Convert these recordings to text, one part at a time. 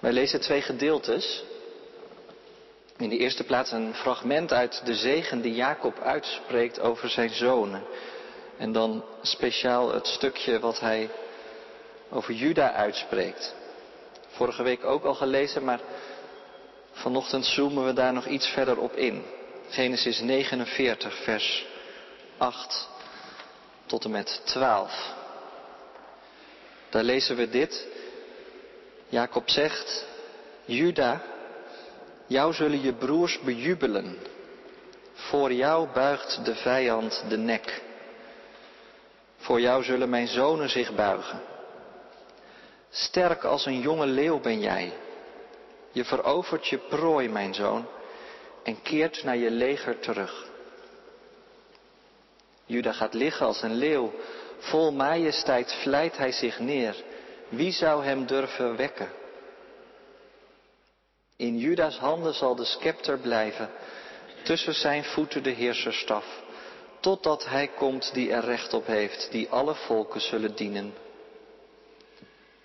Wij lezen twee gedeeltes. In de eerste plaats een fragment uit de zegen die Jacob uitspreekt over zijn zonen. En dan speciaal het stukje wat hij over Juda uitspreekt. Vorige week ook al gelezen, maar vanochtend zoomen we daar nog iets verder op in. Genesis 49, vers 8 tot en met 12. Daar lezen we dit. Jacob zegt, Juda, jou zullen je broers bejubelen. Voor jou buigt de vijand de nek. Voor jou zullen mijn zonen zich buigen. Sterk als een jonge leeuw ben jij. Je verovert je prooi, mijn zoon, en keert naar je leger terug. Juda gaat liggen als een leeuw. Vol majesteit vlijt hij zich neer. Wie zou hem durven wekken? In Juda's handen zal de scepter blijven, tussen zijn voeten de heerserstaf, totdat hij komt die er recht op heeft, die alle volken zullen dienen.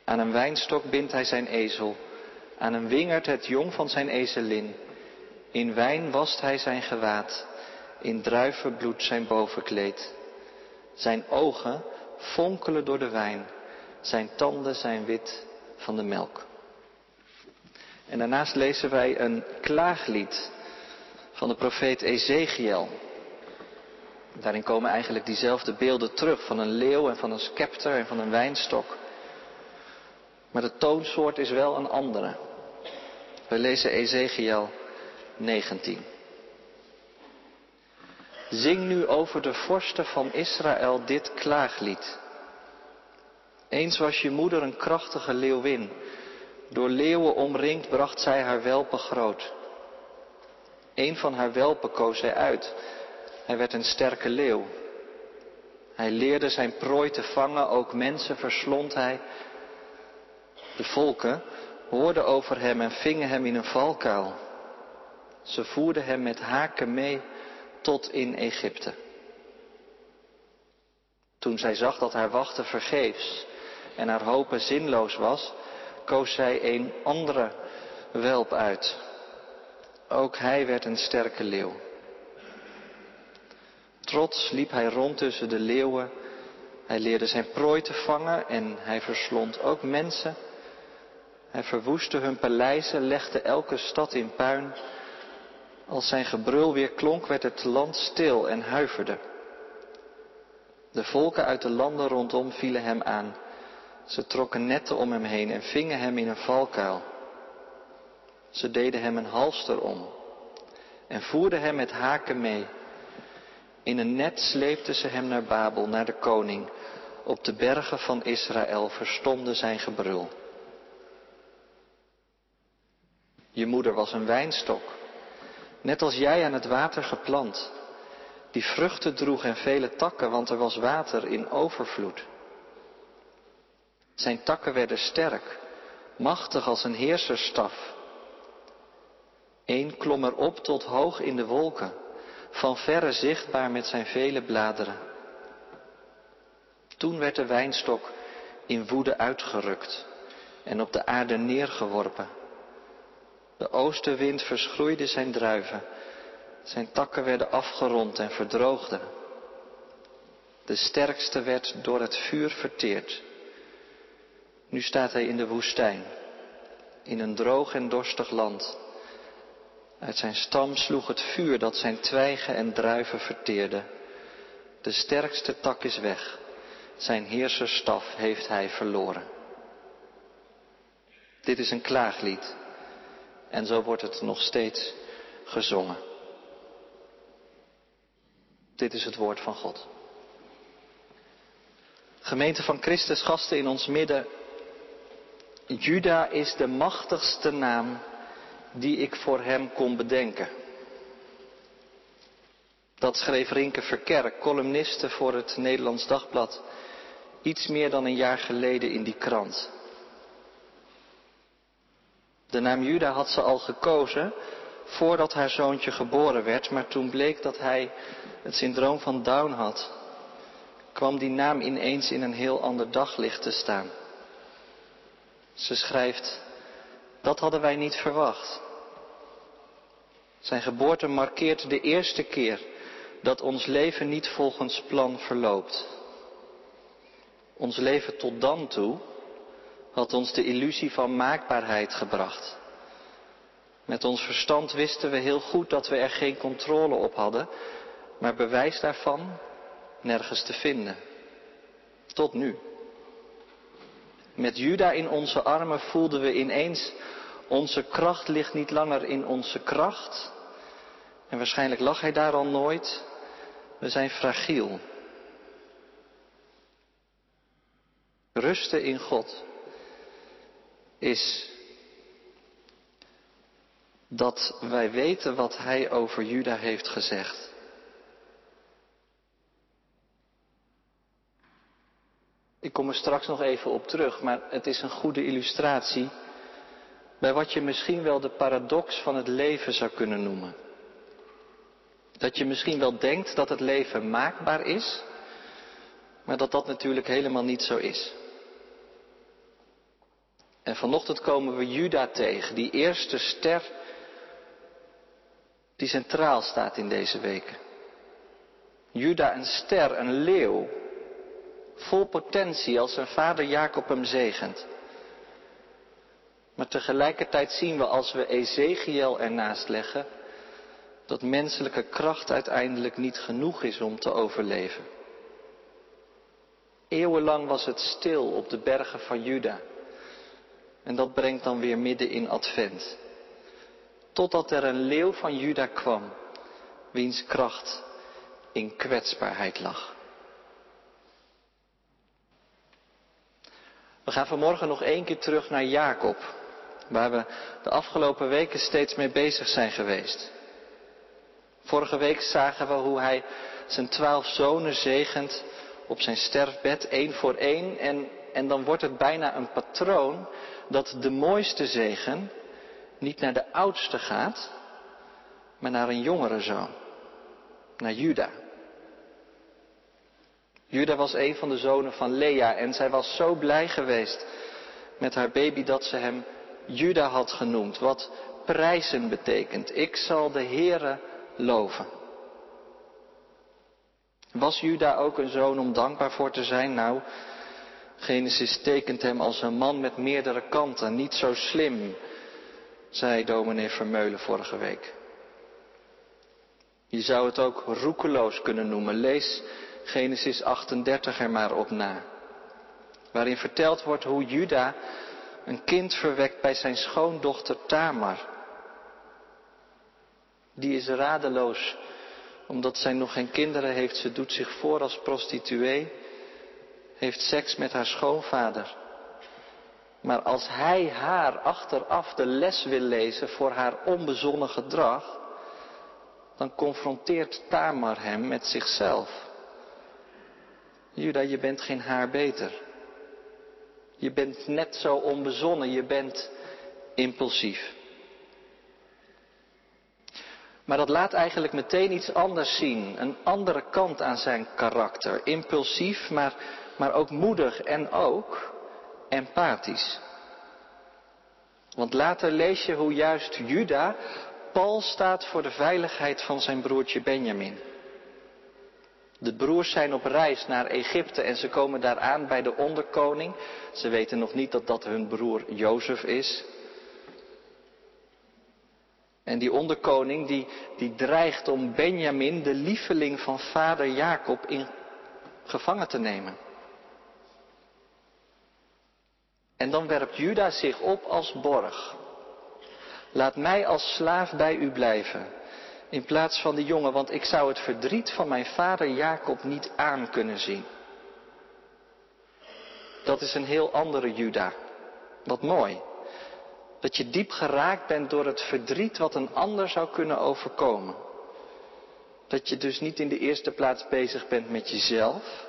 Aan een wijnstok bindt hij zijn ezel, aan een wingerd het jong van zijn ezelin. In wijn wast hij zijn gewaad, in druivenbloed zijn bovenkleed. Zijn ogen fonkelen door de wijn, zijn tanden zijn wit van de melk. En daarnaast lezen wij een klaaglied van de profeet Ezekiel. Daarin komen eigenlijk diezelfde beelden terug van een leeuw en van een scepter en van een wijnstok. Maar de toonsoort is wel een andere. We lezen Ezekiel 19. Zing nu over de vorsten van Israël dit klaaglied. Eens was je moeder een krachtige leeuwin. Door leeuwen omringd bracht zij haar welpen groot. Een van haar welpen koos zij uit. Hij werd een sterke leeuw. Hij leerde zijn prooi te vangen, ook mensen verslond hij. De volken hoorden over hem en vingen hem in een valkuil. Ze voerden hem met haken mee tot in Egypte. Toen zij zag dat haar wachten vergeefs en haar hopen zinloos was, koos zij een andere welp uit. Ook hij werd een sterke leeuw. Trots liep hij rond tussen de leeuwen. Hij leerde zijn prooi te vangen en hij verslond ook mensen. Hij verwoestte hun paleizen, legde elke stad in puin. Als zijn gebrul weer klonk, werd het land stil en huiverde. De volken uit de landen rondom vielen hem aan. Ze trokken netten om hem heen en vingen hem in een valkuil. Ze deden hem een halster om en voerden hem met haken mee. In een net sleepten ze hem naar Babel, naar de koning. Op de bergen van Israël verstomde zijn gebrul. Je moeder was een wijnstok, net als jij aan het water geplant, die vruchten droeg en vele takken, want er was water in overvloed. Zijn takken werden sterk, machtig als een heerserstaf. Eén klom erop tot hoog in de wolken, van verre zichtbaar met zijn vele bladeren. Toen werd de wijnstok in woede uitgerukt en op de aarde neergeworpen. De oostenwind verschroeide zijn druiven, zijn takken werden afgerond en verdroogden. De sterkste werd door het vuur verteerd. Nu staat hij in de woestijn, in een droog en dorstig land. Uit zijn stam sloeg het vuur dat zijn twijgen en druiven verteerde. De sterkste tak is weg, zijn heerserstaf heeft hij verloren. Dit is een klaaglied en zo wordt het nog steeds gezongen. Dit is het woord van God. Gemeente van Christus, gasten in ons midden, Juda is de machtigste naam die ik voor hem kon bedenken. Dat schreef Rinke Verkerk, columniste voor het Nederlands Dagblad, iets meer dan een jaar geleden in die krant. De naam Juda had ze al gekozen voordat haar zoontje geboren werd, maar toen bleek dat hij het syndroom van Down had, kwam die naam ineens in een heel ander daglicht te staan. Ze schrijft, Dat hadden wij niet verwacht. Zijn geboorte markeert de eerste keer dat ons leven niet volgens plan verloopt. Ons leven tot dan toe had ons de illusie van maakbaarheid gebracht. Met ons verstand wisten we heel goed dat we er geen controle op hadden, maar bewijs daarvan nergens te vinden. Tot nu. Met Juda in onze armen voelden we ineens, onze kracht ligt niet langer in onze kracht. En waarschijnlijk lag hij daar al nooit. We zijn fragiel. Rusten in God is dat wij weten wat Hij over Juda heeft gezegd. Ik kom er straks nog even op terug, maar het is een goede illustratie bij wat je misschien wel de paradox van het leven zou kunnen noemen. Dat je misschien wel denkt dat het leven maakbaar is, maar dat dat natuurlijk helemaal niet zo is. En vanochtend komen we Juda tegen, die eerste ster die centraal staat in deze weken. Juda een ster, een leeuw, vol potentie als zijn vader Jacob hem zegent. Maar tegelijkertijd zien we als we Ezekiel ernaast leggen, dat menselijke kracht uiteindelijk niet genoeg is om te overleven. Eeuwenlang was het stil op de bergen van Juda. En dat brengt dan weer midden in Advent. Totdat er een leeuw van Juda kwam, wiens kracht in kwetsbaarheid lag. We gaan vanmorgen nog één keer terug naar Jacob, waar we de afgelopen weken steeds mee bezig zijn geweest. Vorige week zagen we hoe hij zijn twaalf zonen zegent op zijn sterfbed, één voor één. En, en dan wordt het bijna een patroon dat de mooiste zegen niet naar de oudste gaat, maar naar een jongere zoon, naar Juda. Juda was een van de zonen van Lea en zij was zo blij geweest met haar baby dat ze hem Juda had genoemd, wat prijzen betekent. Ik zal de Heere loven. Was Juda ook een zoon om dankbaar voor te zijn? Nou, Genesis tekent hem als een man met meerdere kanten, niet zo slim, zei dominee Vermeulen vorige week. Je zou het ook roekeloos kunnen noemen. Lees Genesis 38 er maar op na. Waarin verteld wordt hoe Juda een kind verwekt bij zijn schoondochter Tamar. Die is radeloos omdat zij nog geen kinderen heeft. Ze doet zich voor als prostituee, heeft seks met haar schoonvader. Maar als hij haar achteraf de les wil lezen voor haar onbezonnen gedrag, dan confronteert Tamar hem met zichzelf. Juda, je bent geen haar beter. Je bent net zo onbezonnen, je bent impulsief. Maar dat laat eigenlijk meteen iets anders zien, een andere kant aan zijn karakter. Impulsief, maar, maar ook moedig en ook empathisch. Want later lees je hoe juist Juda pal staat voor de veiligheid van zijn broertje Benjamin. De broers zijn op reis naar Egypte en ze komen daar aan bij de onderkoning. Ze weten nog niet dat dat hun broer Jozef is. En die onderkoning die, die dreigt om Benjamin, de lieveling van vader Jacob, in gevangen te nemen. En dan werpt Juda zich op als borg. Laat mij als slaaf bij u blijven, in plaats van de jongen, want ik zou het verdriet van mijn vader Jacob niet aan kunnen zien. Dat is een heel andere Juda. Wat mooi. Dat je diep geraakt bent door het verdriet wat een ander zou kunnen overkomen. Dat je dus niet in de eerste plaats bezig bent met jezelf,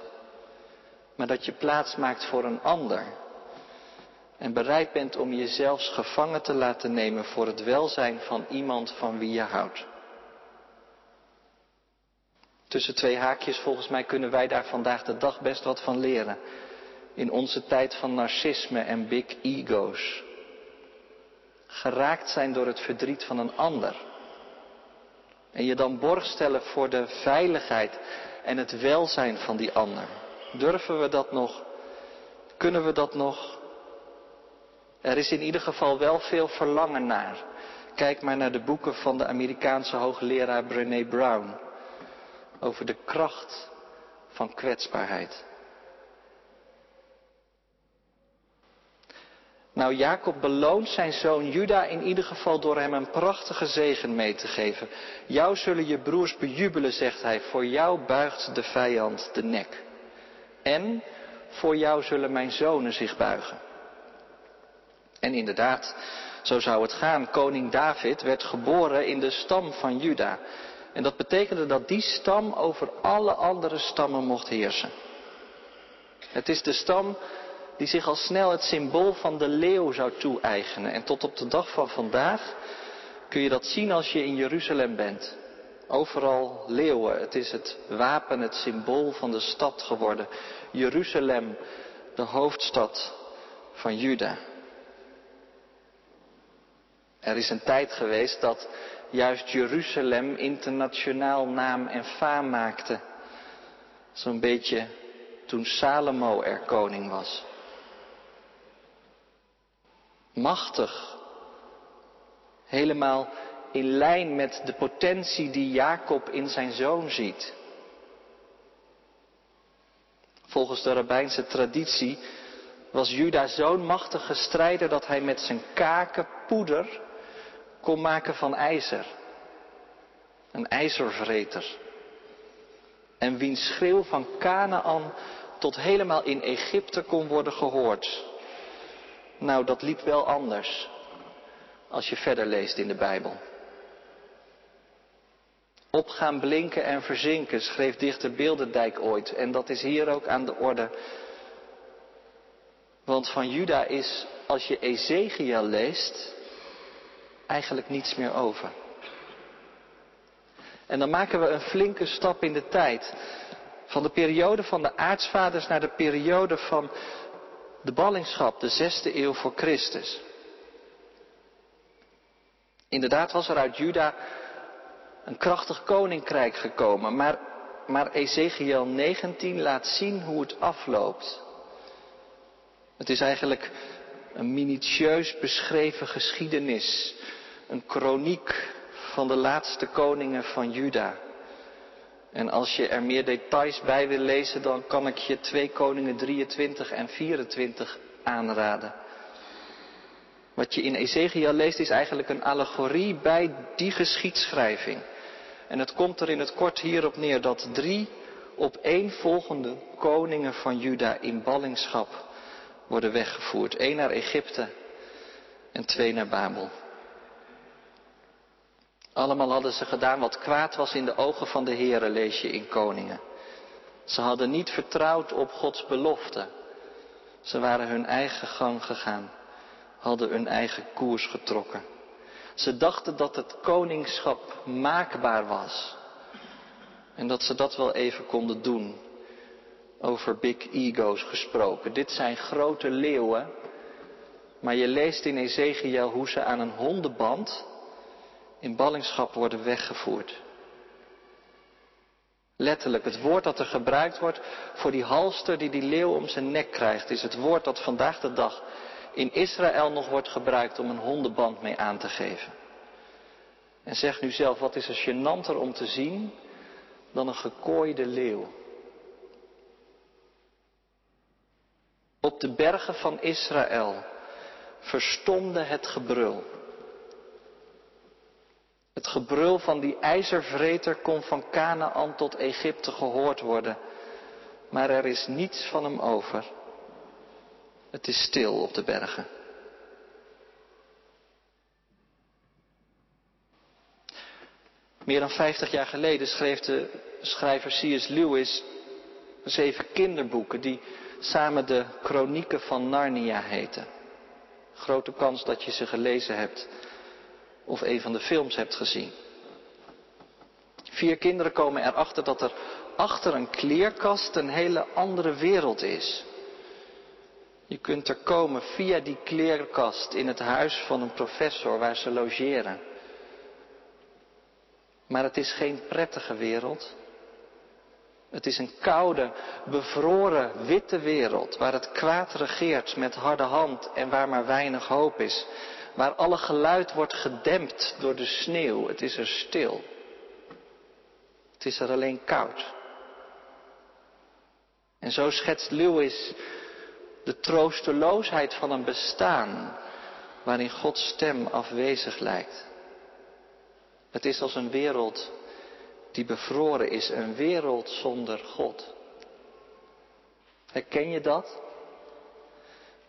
maar dat je plaats maakt voor een ander. En bereid bent om jezelf gevangen te laten nemen voor het welzijn van iemand van wie je houdt. Tussen twee haakjes, volgens mij kunnen wij daar vandaag de dag best wat van leren. In onze tijd van narcisme en big ego's. geraakt zijn door het verdriet van een ander. En je dan borg stellen voor de veiligheid en het welzijn van die ander. Durven we dat nog? Kunnen we dat nog? Er is in ieder geval wel veel verlangen naar. Kijk maar naar de boeken van de Amerikaanse hoogleraar Brené Brown. Over de kracht van kwetsbaarheid. Nou, Jacob beloont zijn zoon Juda in ieder geval door hem een prachtige zegen mee te geven. Jou zullen je broers bejubelen, zegt hij. Voor jou buigt de vijand de nek. En voor jou zullen mijn zonen zich buigen. En inderdaad, zo zou het gaan. Koning David werd geboren in de stam van Juda. En dat betekende dat die stam over alle andere stammen mocht heersen. Het is de stam die zich al snel het symbool van de leeuw zou toe-eigenen. En tot op de dag van vandaag kun je dat zien als je in Jeruzalem bent. Overal leeuwen. Het is het wapen, het symbool van de stad geworden. Jeruzalem, de hoofdstad van Juda. Er is een tijd geweest dat juist Jeruzalem internationaal naam en faam maakte. Zo'n beetje toen Salomo er koning was. Machtig. Helemaal in lijn met de potentie die Jacob in zijn zoon ziet. Volgens de rabbijnse traditie was Juda zo'n machtige strijder dat hij met zijn kaken poeder kon maken van ijzer. Een ijzervreter. En wiens schreeuw van Canaan tot helemaal in Egypte kon worden gehoord. Nou, dat liep wel anders als je verder leest in de Bijbel. Opgaan, blinken en verzinken, schreef dichter Beeldendijk ooit. En dat is hier ook aan de orde. Want van Juda is, als je Ezekiel leest, eigenlijk niets meer over. En dan maken we een flinke stap in de tijd. Van de periode van de aartsvaders naar de periode van de ballingschap, de zesde eeuw voor Christus. Inderdaad was er uit Juda een krachtig koninkrijk gekomen, maar, maar Ezekiel 19 laat zien hoe het afloopt. Het is eigenlijk een minutieus beschreven geschiedenis, een kroniek van de laatste koningen van Juda. En als je er meer details bij wil lezen, dan kan ik je 2 Koningen 23 en 24 aanraden. Wat je in Ezekiel leest is eigenlijk een allegorie bij die geschiedschrijving. En het komt er in het kort hierop neer dat drie op één volgende koningen van Juda in ballingschap worden weggevoerd. Eén naar Egypte en twee naar Babel. Allemaal hadden ze gedaan wat kwaad was in de ogen van de Heere, lees je in Koningen. Ze hadden niet vertrouwd op Gods belofte. Ze waren hun eigen gang gegaan, hadden hun eigen koers getrokken. Ze dachten dat het koningschap maakbaar was. En dat ze dat wel even konden doen. Over big ego's gesproken. Dit zijn grote leeuwen. Maar je leest in Ezekiel hoe ze aan een hondenband in ballingschap worden weggevoerd. Letterlijk, het woord dat er gebruikt wordt voor die halster die die leeuw om zijn nek krijgt, is het woord dat vandaag de dag in Israël nog wordt gebruikt om een hondenband mee aan te geven. En zeg nu zelf, wat is er gênanter om te zien dan een gekooide leeuw? Op de bergen van Israël verstomde het gebrul. Het gebrul van die ijzervreter kon van Canaan tot Egypte gehoord worden, maar er is niets van hem over. Het is stil op de bergen. Meer dan 50 jaar geleden schreef de schrijver C.S. Lewis zeven kinderboeken die samen de Chronieken van Narnia heten. Grote kans dat je ze gelezen hebt of een van de films hebt gezien. Vier kinderen komen erachter dat er achter een kleerkast een hele andere wereld is. Je kunt er komen via die kleerkast in het huis van een professor waar ze logeren. Maar het is geen prettige wereld. Het is een koude, bevroren, witte wereld waar het kwaad regeert met harde hand en waar maar weinig hoop is. Waar alle geluid wordt gedempt door de sneeuw. Het is er stil. Het is er alleen koud. En zo schetst Lewis de troosteloosheid van een bestaan waarin Gods stem afwezig lijkt. Het is als een wereld die bevroren is, een wereld zonder God. Herken je dat?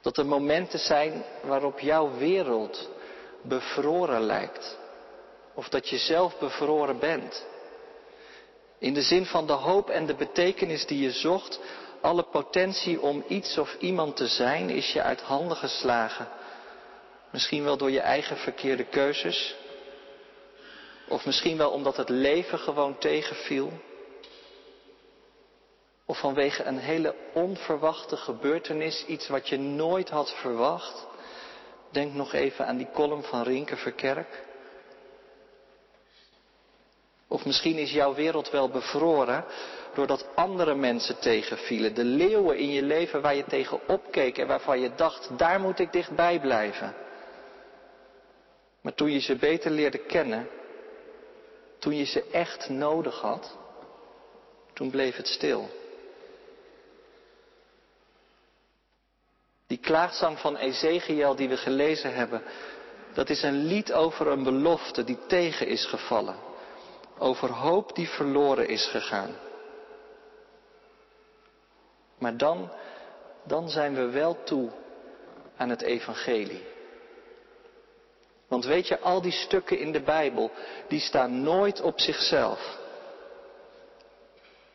Dat er momenten zijn waarop jouw wereld bevroren lijkt. Of dat je zelf bevroren bent. In de zin van de hoop en de betekenis die je zocht, alle potentie om iets of iemand te zijn is je uit handen geslagen. Misschien wel door je eigen verkeerde keuzes. Of misschien wel omdat het leven gewoon tegenviel. Of vanwege een hele onverwachte gebeurtenis, iets wat je nooit had verwacht. Denk nog even aan die column van Rinke Verkerk. Of misschien is jouw wereld wel bevroren doordat andere mensen tegenvielen. De leeuwen in je leven waar je tegen opkeek en waarvan je dacht, daar moet ik dichtbij blijven. Maar toen je ze beter leerde kennen, toen je ze echt nodig had, toen bleef het stil. Die klaagzang van Ezekiel die we gelezen hebben, dat is een lied over een belofte die tegen is gevallen. Over hoop die verloren is gegaan. Maar dan, dan zijn we wel toe aan het evangelie. Want weet je, al die stukken in de Bijbel, die staan nooit op zichzelf.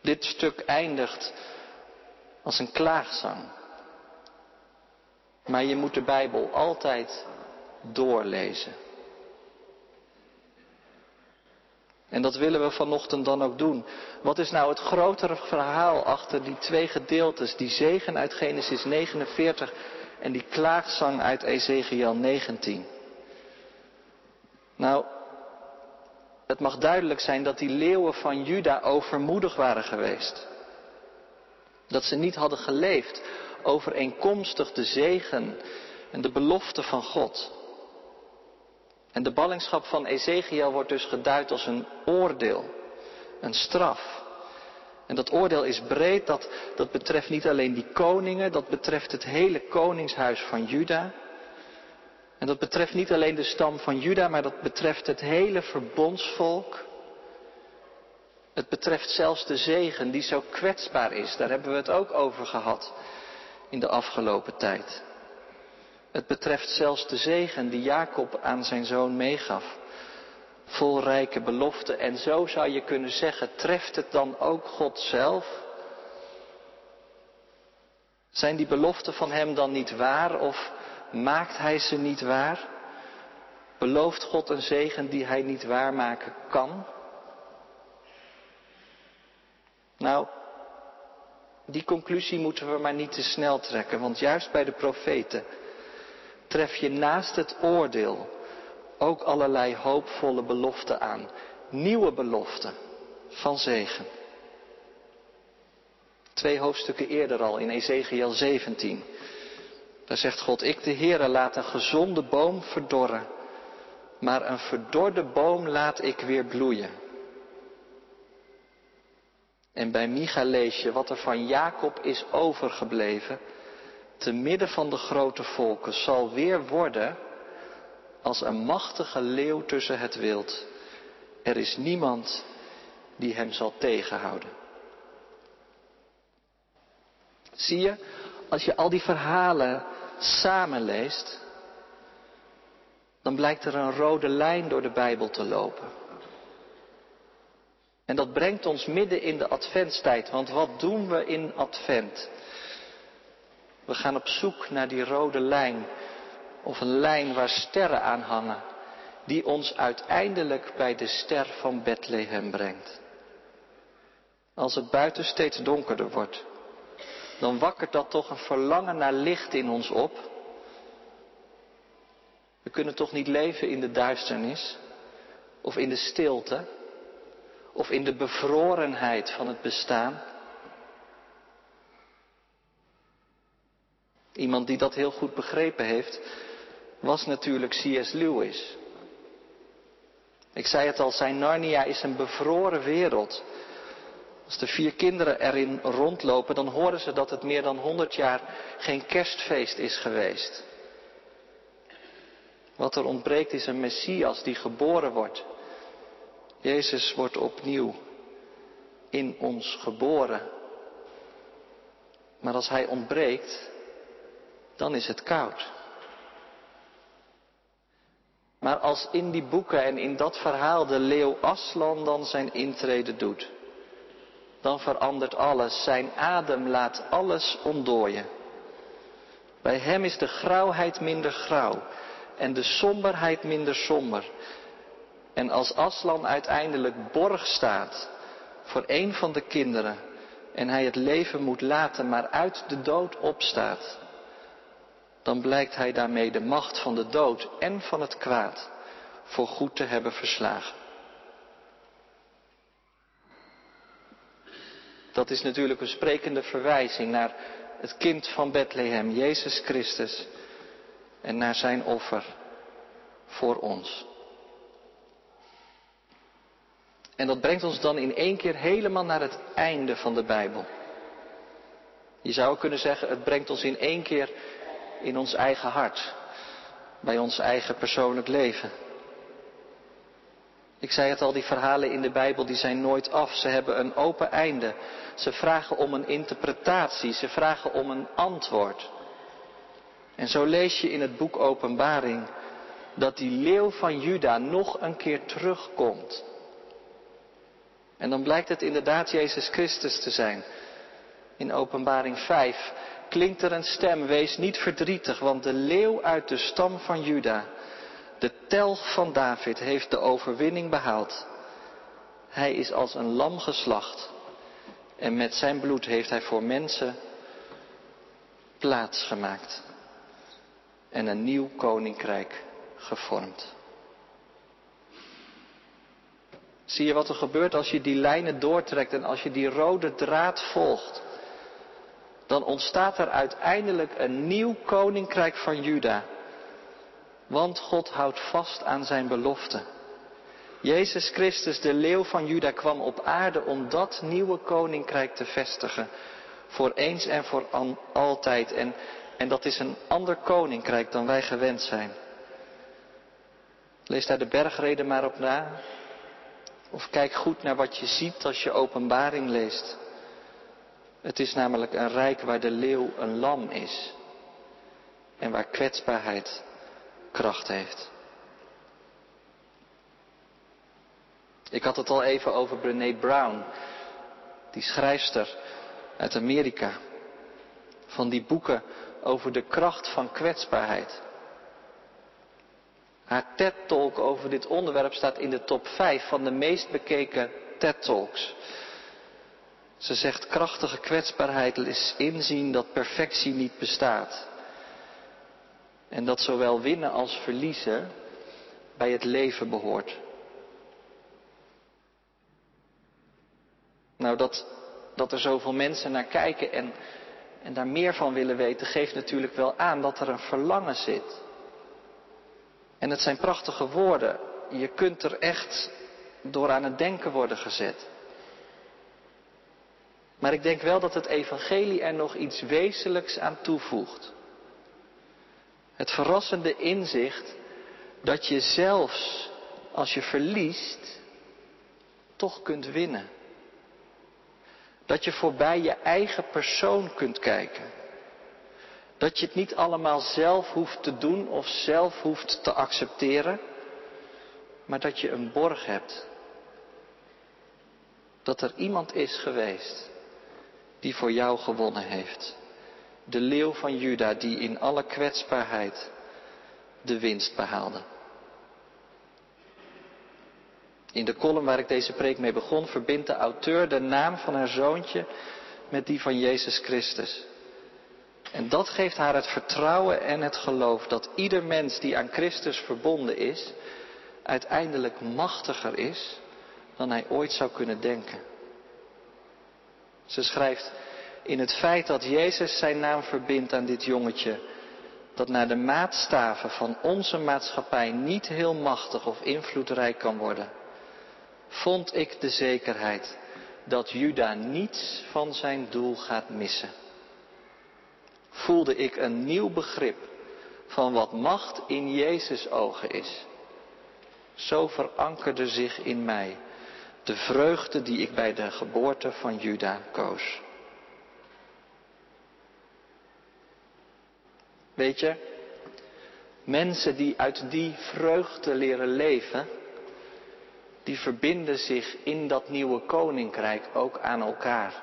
Dit stuk eindigt als een klaagzang. Maar je moet de Bijbel altijd doorlezen. En dat willen we vanochtend dan ook doen. Wat is nou het grotere verhaal achter die twee gedeeltes, die zegen uit Genesis 49 en die klaagzang uit Ezekiel 19? Nou, het mag duidelijk zijn dat die leeuwen van Juda overmoedig waren geweest. Dat ze niet hadden geleefd overeenkomstig de zegen en de belofte van God. En de ballingschap van Ezekiel wordt dus geduid als een oordeel, een straf. En dat oordeel is breed, dat, dat betreft niet alleen die koningen, dat betreft het hele koningshuis van Juda. En dat betreft niet alleen de stam van Juda, maar dat betreft het hele verbondsvolk. Het betreft zelfs de zegen die zo kwetsbaar is. Daar hebben we het ook over gehad in de afgelopen tijd. Het betreft zelfs de zegen die Jacob aan zijn zoon meegaf. Vol rijke beloften. En zo zou je kunnen zeggen, treft het dan ook God zelf? Zijn die beloften van hem dan niet waar of maakt hij ze niet waar? Belooft God een zegen die hij niet waarmaken kan? Nou, die conclusie moeten we maar niet te snel trekken, want juist bij de profeten tref je naast het oordeel ook allerlei hoopvolle beloften aan. Nieuwe beloften van zegen. Twee hoofdstukken eerder al in Ezekiel 17. Daar zegt God, ik de Heere laat een gezonde boom verdorren, maar een verdorde boom laat ik weer bloeien. En bij Micha lees je wat er van Jacob is overgebleven, te midden van de grote volken zal weer worden als een machtige leeuw tussen het wild. Er is niemand die hem zal tegenhouden. Zie je, als je al die verhalen samenleest, dan blijkt er een rode lijn door de Bijbel te lopen. En dat brengt ons midden in de adventstijd, want wat doen we in advent? We gaan op zoek naar die rode lijn. Of een lijn waar sterren aan hangen. Die ons uiteindelijk bij de ster van Bethlehem brengt. Als het buiten steeds donkerder wordt. dan wakkert dat toch een verlangen naar licht in ons op. We kunnen toch niet leven in de duisternis of in de stilte of in de bevrorenheid van het bestaan. Iemand die dat heel goed begrepen heeft, was natuurlijk C.S. Lewis. Ik zei het al, zijn Narnia is een bevroren wereld. Als de vier kinderen erin rondlopen, dan horen ze dat het meer dan honderd jaar geen kerstfeest is geweest. Wat er ontbreekt is een Messias die geboren wordt. Jezus wordt opnieuw in ons geboren. Maar als hij ontbreekt, dan is het koud. Maar als in die boeken en in dat verhaal de leeuw Aslan dan zijn intrede doet, dan verandert alles. Zijn adem laat alles ontdooien. Bij hem is de grauwheid minder grauw en de somberheid minder somber. En als Aslan uiteindelijk borg staat voor een van de kinderen en hij het leven moet laten, maar uit de dood opstaat, dan blijkt hij daarmee de macht van de dood en van het kwaad voor goed te hebben verslagen. Dat is natuurlijk een sprekende verwijzing naar het kind van Bethlehem, Jezus Christus, en naar zijn offer voor ons. En dat brengt ons dan in één keer helemaal naar het einde van de Bijbel. Je zou kunnen zeggen, het brengt ons in één keer in ons eigen hart, bij ons eigen persoonlijk leven. Ik zei het al, die verhalen in de Bijbel die zijn nooit af. Ze hebben een open einde. Ze vragen om een interpretatie, ze vragen om een antwoord. En zo lees je in het boek Openbaring dat die leeuw van Juda nog een keer terugkomt. En dan blijkt het inderdaad Jezus Christus te zijn. In Openbaring 5 klinkt er een stem, wees niet verdrietig, want de leeuw uit de stam van Juda, de telg van David, heeft de overwinning behaald. Hij is als een lam geslacht en met zijn bloed heeft hij voor mensen plaats gemaakt en een nieuw koninkrijk gevormd. Zie je wat er gebeurt als je die lijnen doortrekt en als je die rode draad volgt? Dan ontstaat er uiteindelijk een nieuw koninkrijk van Juda. Want God houdt vast aan zijn belofte. Jezus Christus, de leeuw van Juda, kwam op aarde om dat nieuwe koninkrijk te vestigen. Voor eens en voor altijd. En, en dat is een ander koninkrijk dan wij gewend zijn. Lees daar de bergreden maar op na. Of kijk goed naar wat je ziet als je openbaring leest. Het is namelijk een rijk waar de leeuw een lam is. En waar kwetsbaarheid kracht heeft. Ik had het al even over Brené Brown, die schrijfster uit Amerika. Van die boeken over de kracht van kwetsbaarheid. Haar TED-talk over dit onderwerp staat in de top 5 van de meest bekeken TED-talks. Ze zegt krachtige kwetsbaarheid is inzien dat perfectie niet bestaat. En dat zowel winnen als verliezen bij het leven behoort. Nou, dat, dat er zoveel mensen naar kijken en, en daar meer van willen weten, geeft natuurlijk wel aan dat er een verlangen zit. En het zijn prachtige woorden. Je kunt er echt door aan het denken worden gezet. Maar ik denk wel dat het evangelie er nog iets wezenlijks aan toevoegt. Het verrassende inzicht dat je zelfs als je verliest, toch kunt winnen. Dat je voorbij je eigen persoon kunt kijken. Dat je het niet allemaal zelf hoeft te doen of zelf hoeft te accepteren, maar dat je een borg hebt. Dat er iemand is geweest die voor jou gewonnen heeft. De leeuw van Juda die in alle kwetsbaarheid de winst behaalde. In de kolom waar ik deze preek mee begon, verbindt de auteur de naam van haar zoontje met die van Jezus Christus. En dat geeft haar het vertrouwen en het geloof dat ieder mens die aan Christus verbonden is, uiteindelijk machtiger is dan hij ooit zou kunnen denken. Ze schrijft in het feit dat Jezus zijn naam verbindt aan dit jongetje, dat naar de maatstaven van onze maatschappij niet heel machtig of invloedrijk kan worden, vond ik de zekerheid dat Juda niets van zijn doel gaat missen. Voelde ik een nieuw begrip van wat macht in Jezus ogen is. Zo verankerde zich in mij de vreugde die ik bij de geboorte van Juda koos. Weet je, mensen die uit die vreugde leren leven, die verbinden zich in dat nieuwe koninkrijk ook aan elkaar,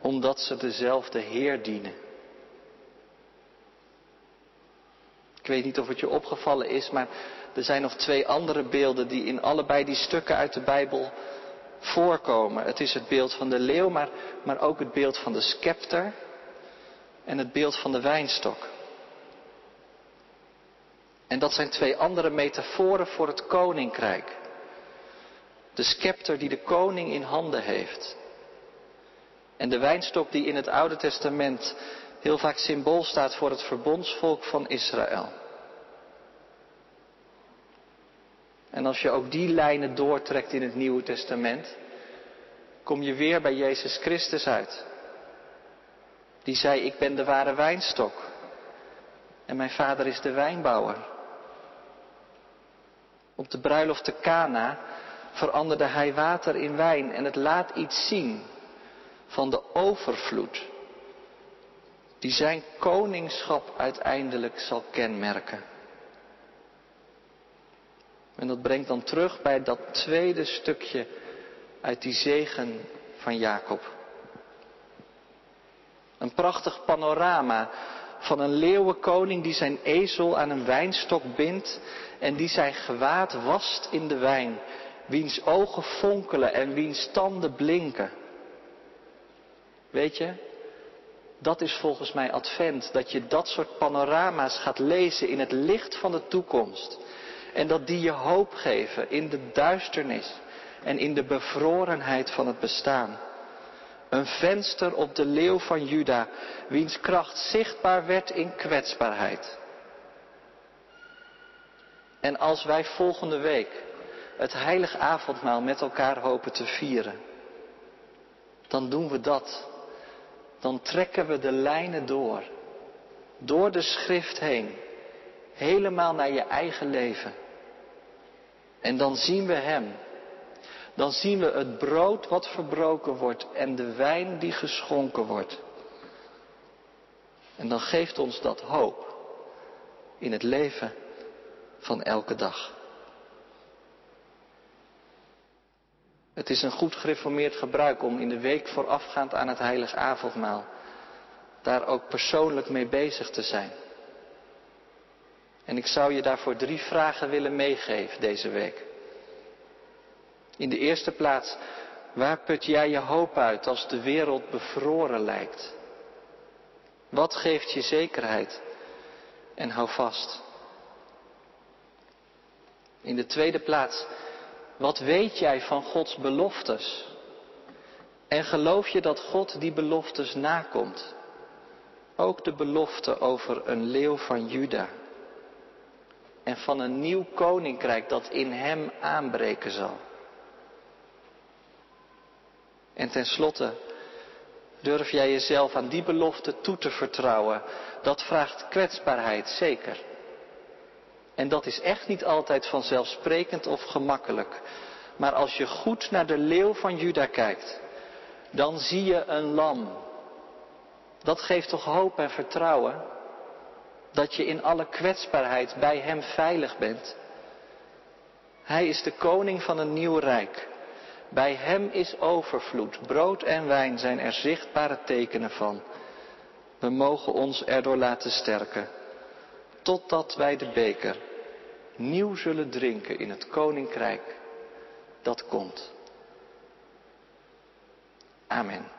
omdat ze dezelfde Heer dienen. Ik weet niet of het je opgevallen is, maar er zijn nog twee andere beelden die in allebei die stukken uit de Bijbel voorkomen. Het is het beeld van de leeuw, maar, maar ook het beeld van de scepter en het beeld van de wijnstok. En dat zijn twee andere metaforen voor het koninkrijk. De scepter die de koning in handen heeft. En de wijnstok die in het Oude Testament heel vaak symbool staat voor het verbondsvolk van Israël. En als je ook die lijnen doortrekt in het Nieuwe Testament, kom je weer bij Jezus Christus uit. Die zei, ik ben de ware wijnstok en mijn vader is de wijnbouwer. Op de bruiloft te Cana veranderde hij water in wijn en het laat iets zien van de overvloed die zijn koningschap uiteindelijk zal kenmerken. En dat brengt dan terug bij dat tweede stukje uit die zegen van Jacob. Een prachtig panorama van een leeuwenkoning die zijn ezel aan een wijnstok bindt en die zijn gewaad wast in de wijn, wiens ogen fonkelen en wiens tanden blinken. Weet je, dat is volgens mij advent, dat je dat soort panorama's gaat lezen in het licht van de toekomst. En dat die je hoop geven in de duisternis en in de bevrorenheid van het bestaan. Een venster op de leeuw van Juda, wiens kracht zichtbaar werd in kwetsbaarheid. En als wij volgende week het heilige avondmaal met elkaar hopen te vieren, dan doen we dat. Dan trekken we de lijnen door, door de schrift heen, helemaal naar je eigen leven. En dan zien we Hem. Dan zien we het brood wat verbroken wordt en de wijn die geschonken wordt. En dan geeft ons dat hoop in het leven van elke dag. Het is een goed gereformeerd gebruik om in de week voorafgaand aan het heilig avondmaal daar ook persoonlijk mee bezig te zijn. En ik zou je daarvoor drie vragen willen meegeven deze week. In de eerste plaats, waar put jij je hoop uit als de wereld bevroren lijkt? Wat geeft je zekerheid? En hou vast. In de tweede plaats, wat weet jij van Gods beloftes? En geloof je dat God die beloftes nakomt? Ook de belofte over een leeuw van Juda. En van een nieuw koninkrijk dat in hem aanbreken zal. En tenslotte, durf jij jezelf aan die belofte toe te vertrouwen? Dat vraagt kwetsbaarheid, zeker. En dat is echt niet altijd vanzelfsprekend of gemakkelijk. Maar als je goed naar de leeuw van Juda kijkt, dan zie je een lam. Dat geeft toch hoop en vertrouwen? Dat je in alle kwetsbaarheid bij Hem veilig bent. Hij is de koning van een nieuw rijk. Bij Hem is overvloed. Brood en wijn zijn er zichtbare tekenen van. We mogen ons erdoor laten sterken. Totdat wij de beker nieuw zullen drinken in het koninkrijk dat komt. Amen.